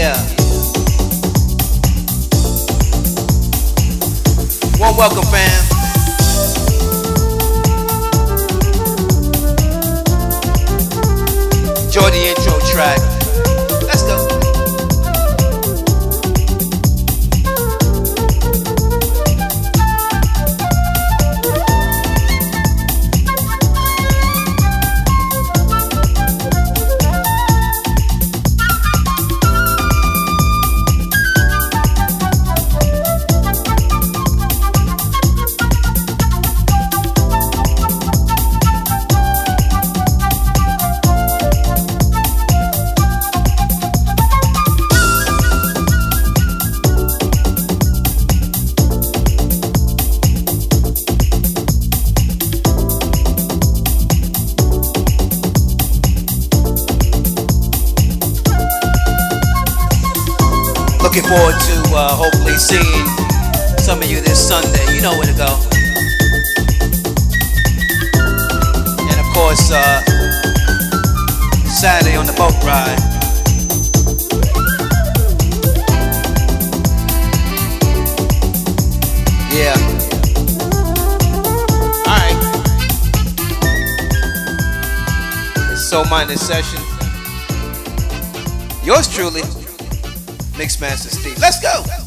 Yeah, welcome, fam. Enjoy the intro track. Looking forward to uh, hopefully seeing some of you this Sunday. You know where to go. And of course, uh, Saturday on the boat ride. Yeah. Alright. It's Soul Minded Session. Yours truly. Mixmaster Steve. Let's go.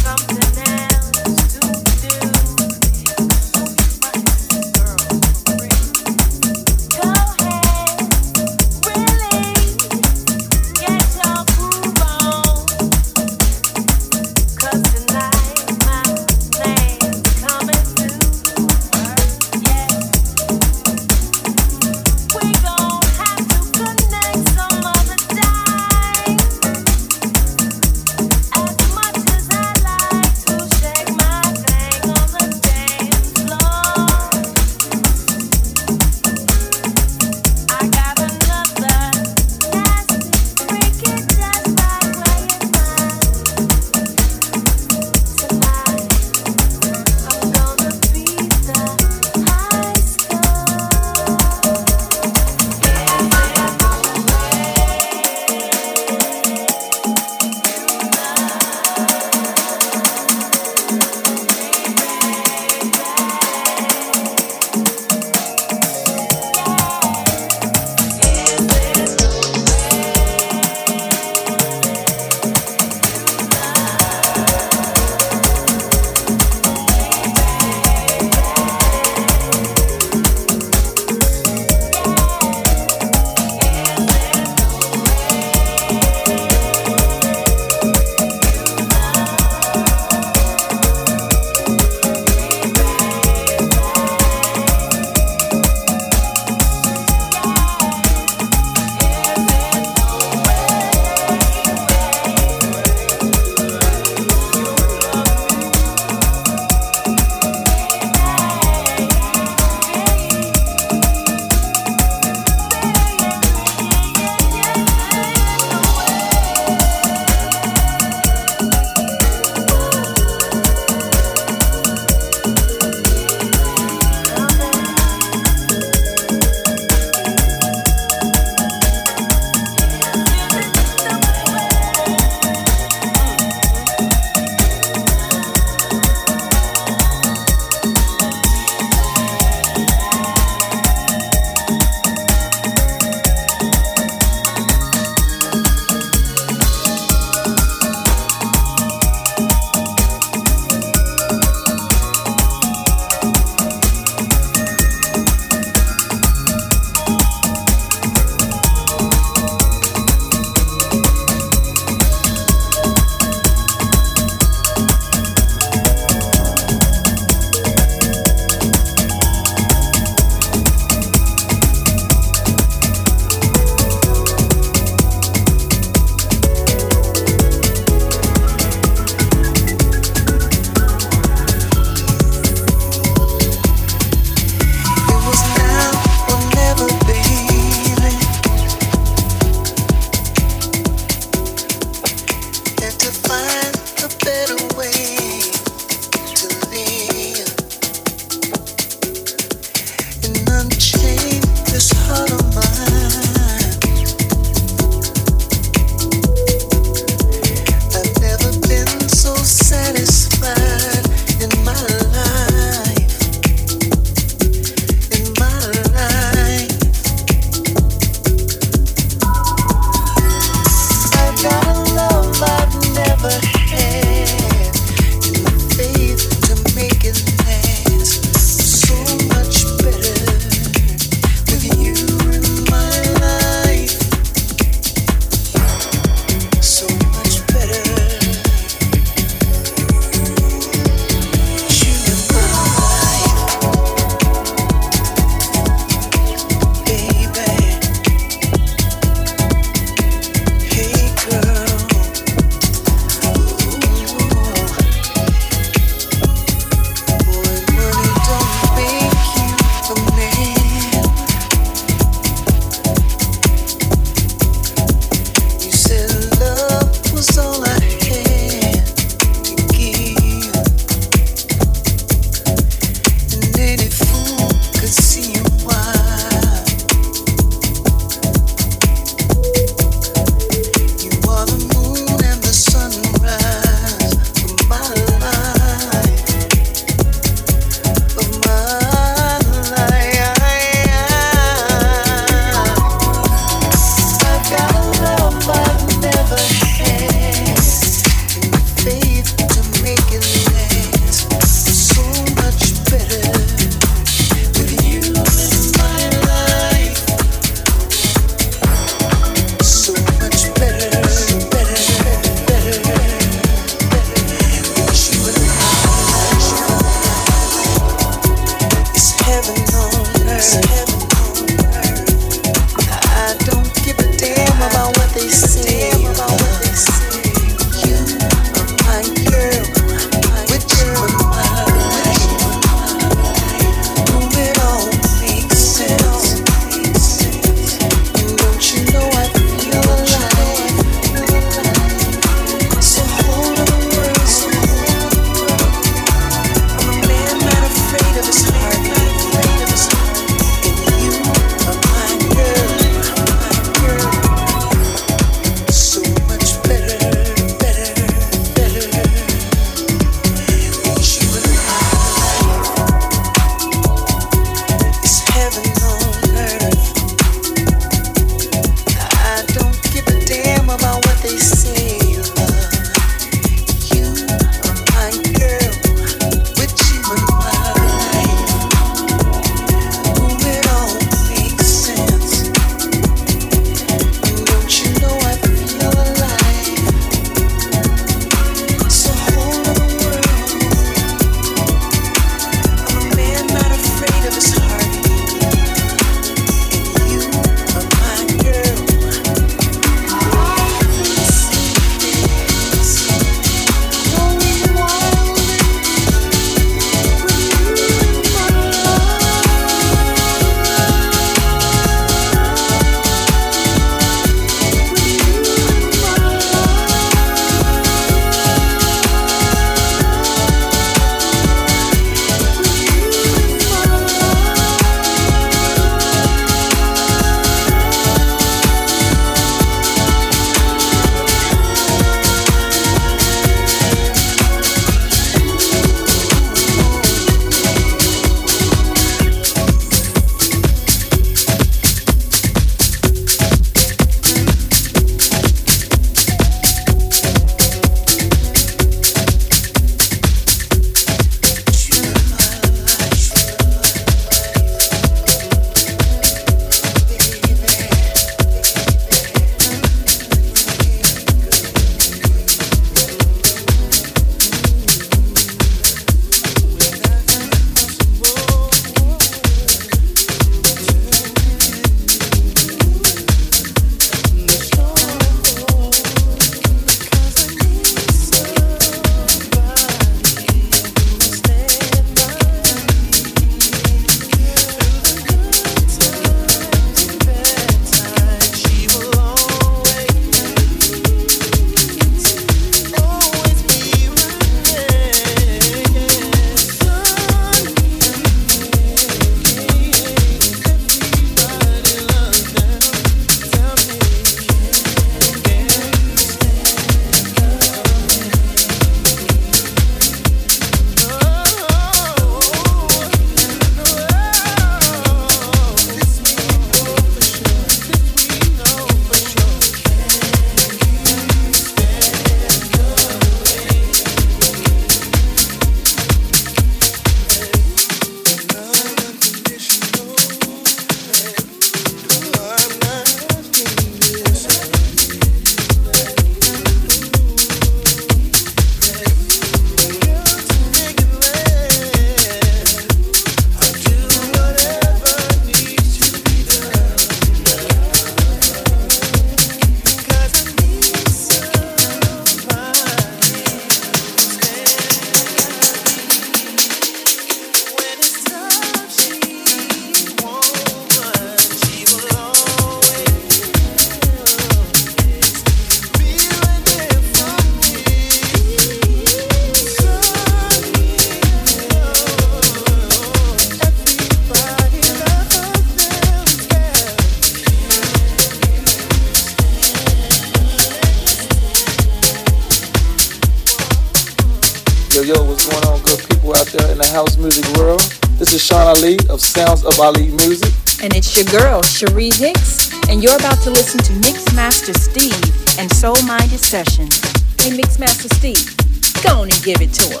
Sounds of Ali Music. And it's your girl, Cherie Hicks, and you're about to listen to Mixmaster Steve and Soul Minded Sessions. Hey, Mixmaster Steve, go on and give it to him.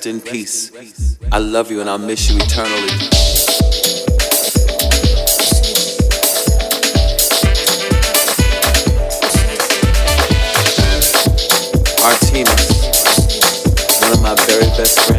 Rest in peace. I love you and I'll miss you eternally. Artemis, one of my very best friends.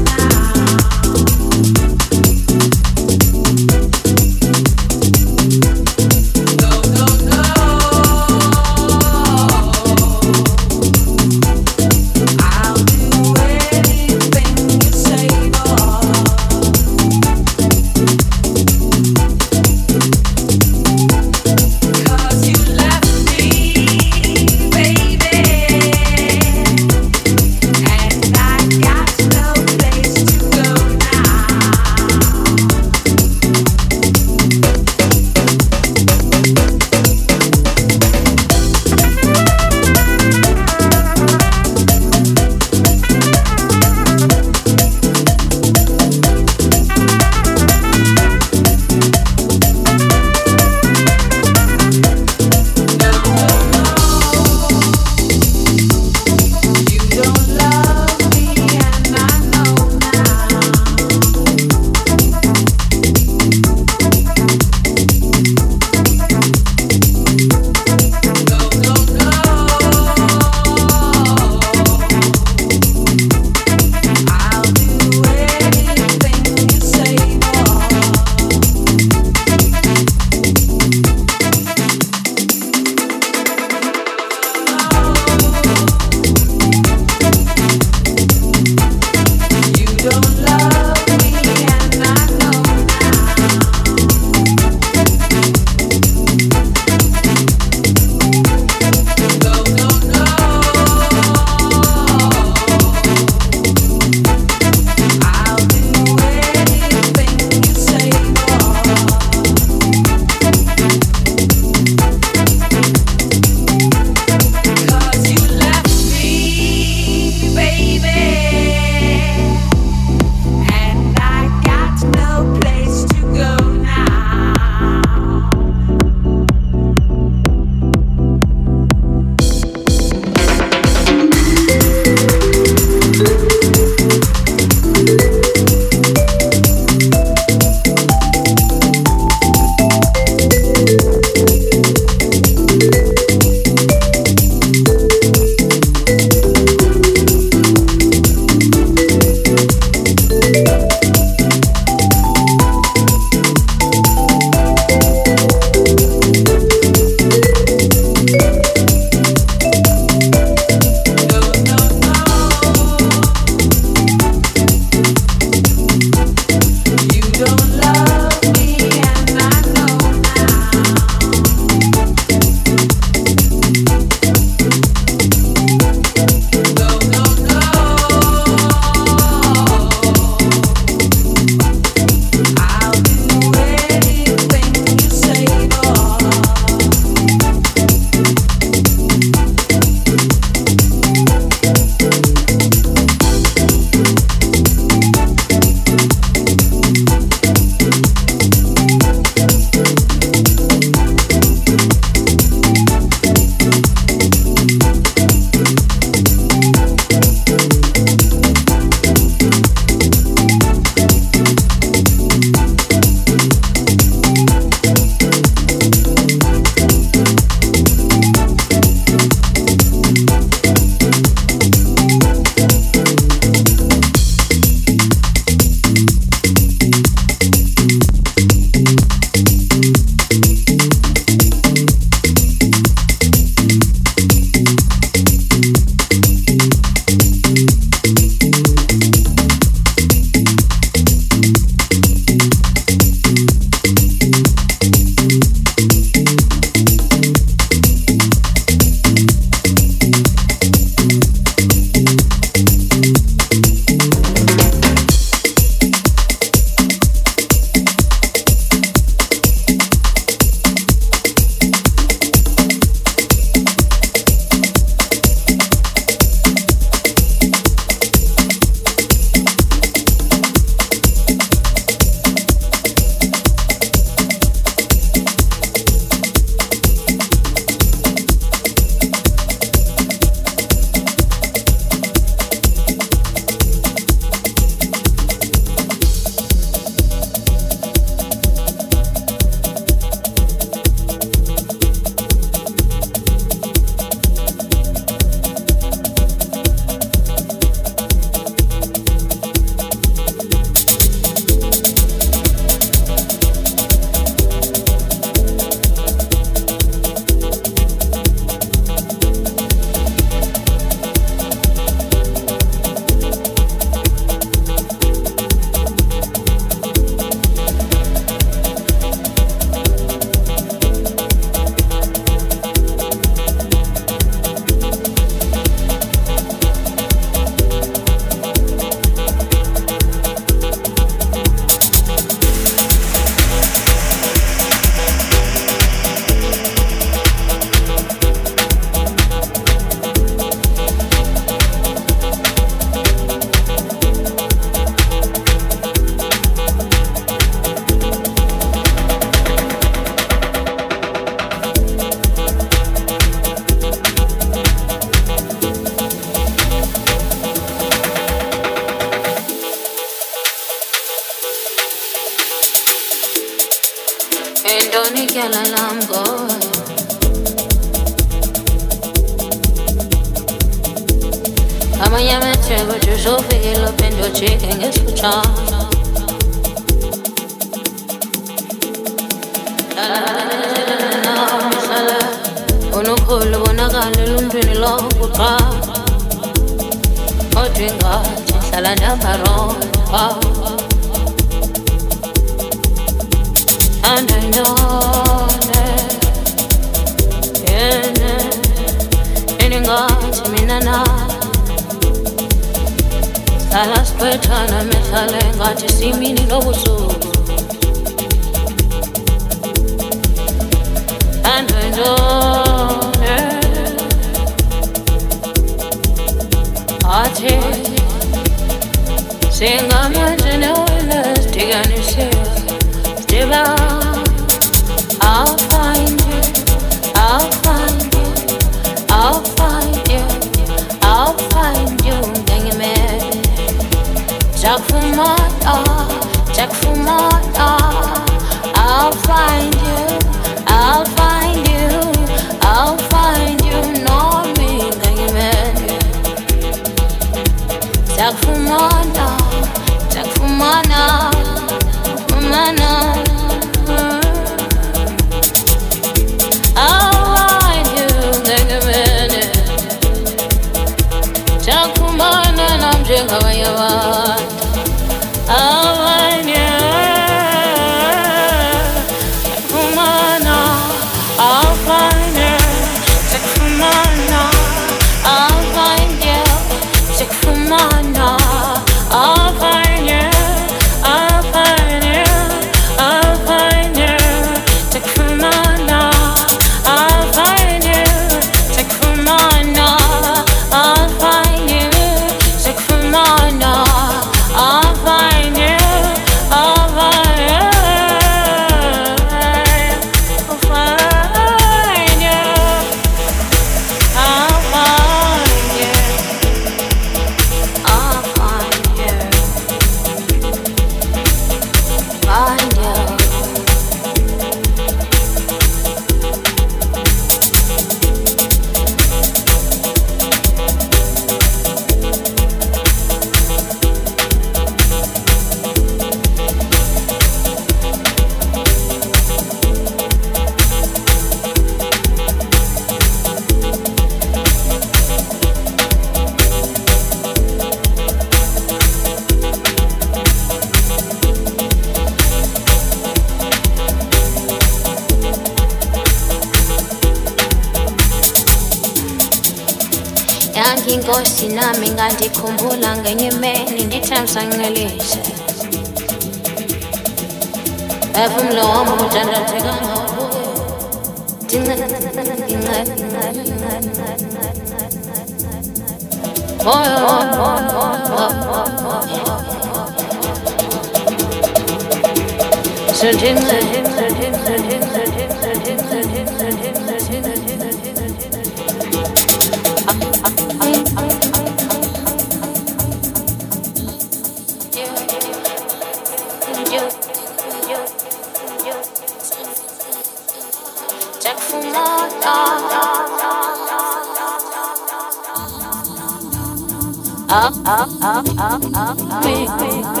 Up, up, up, up, up, me, me,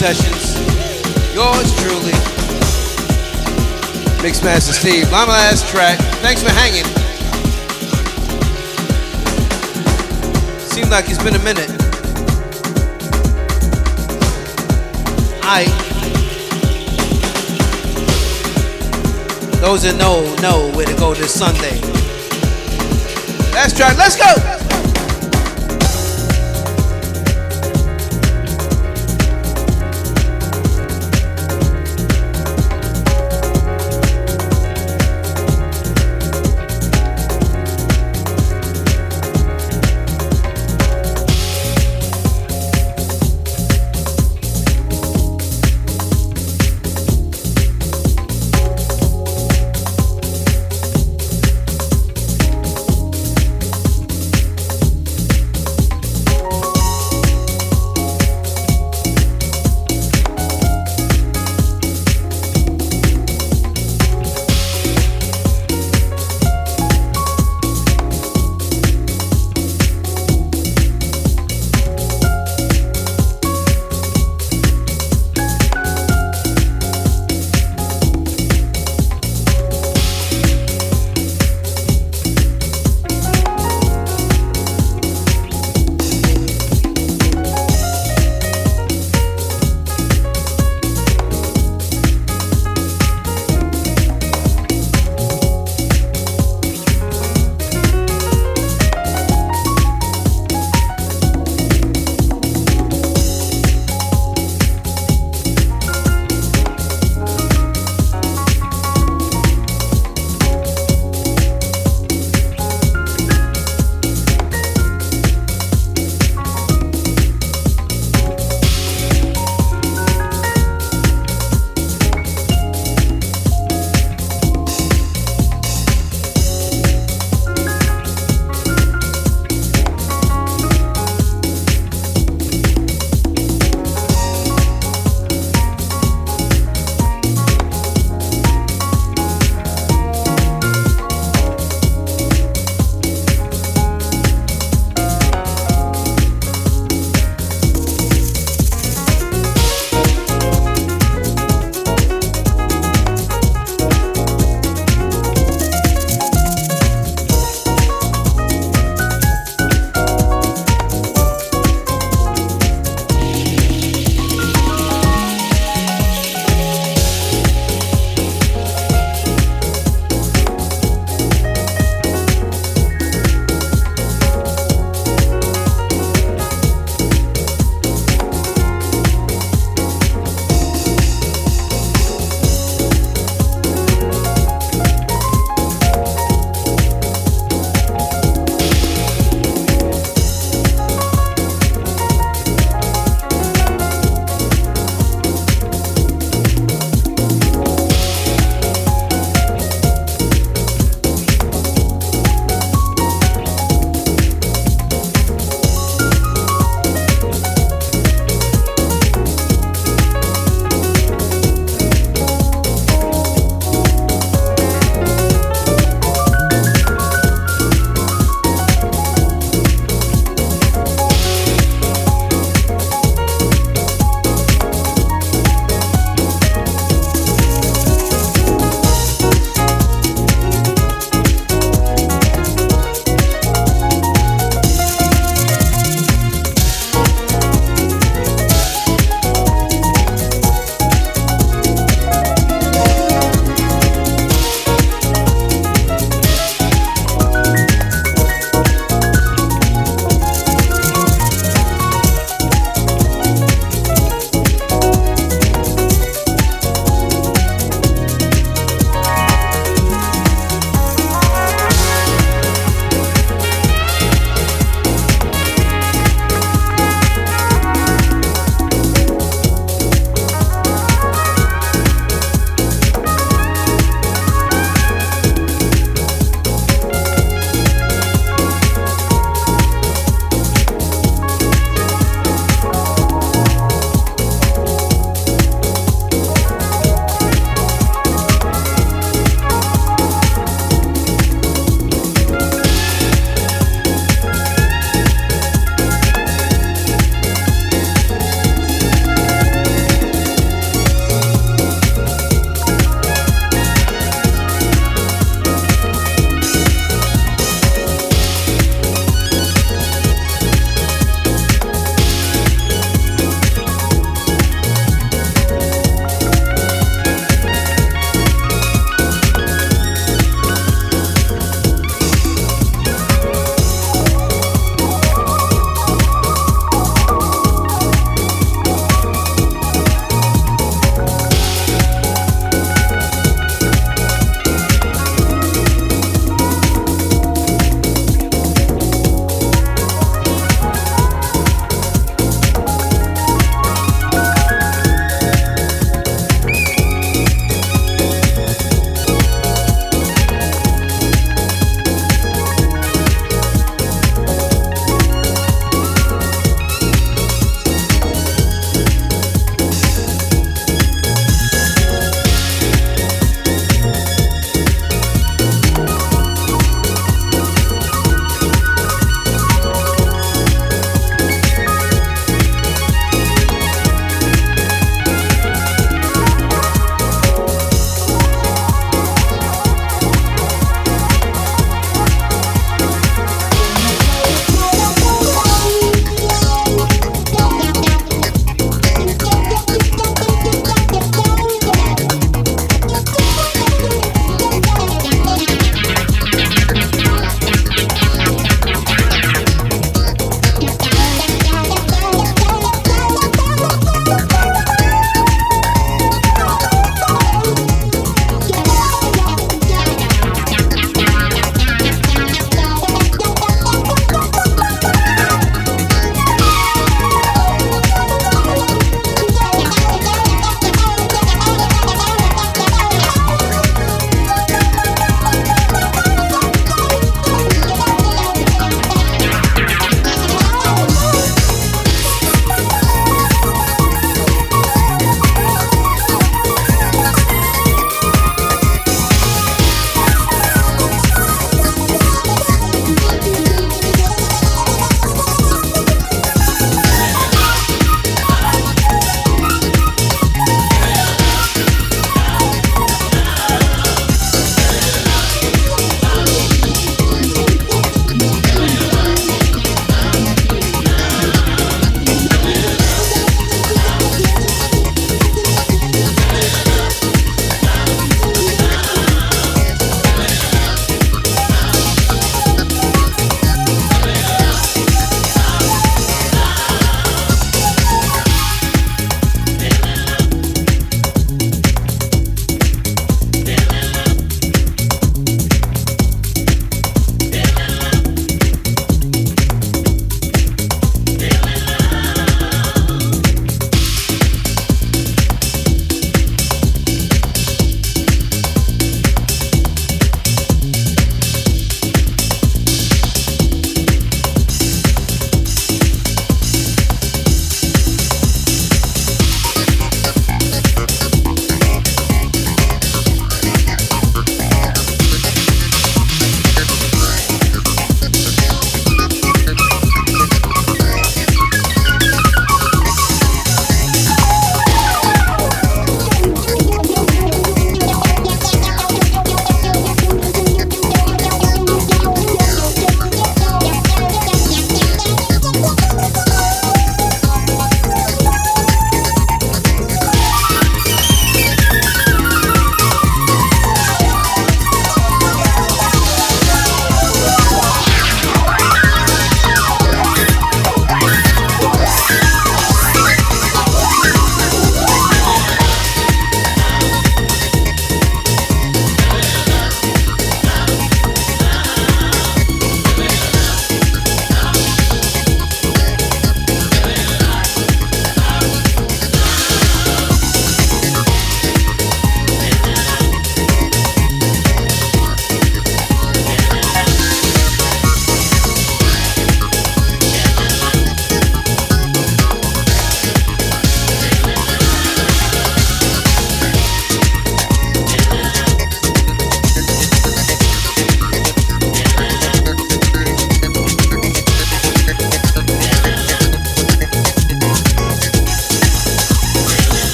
Sessions. Yours truly. Mixmaster Steve. My last track. Thanks for hanging. Seemed like it's been a minute. I. Those that know know where to go this Sunday. Last track. Let's go.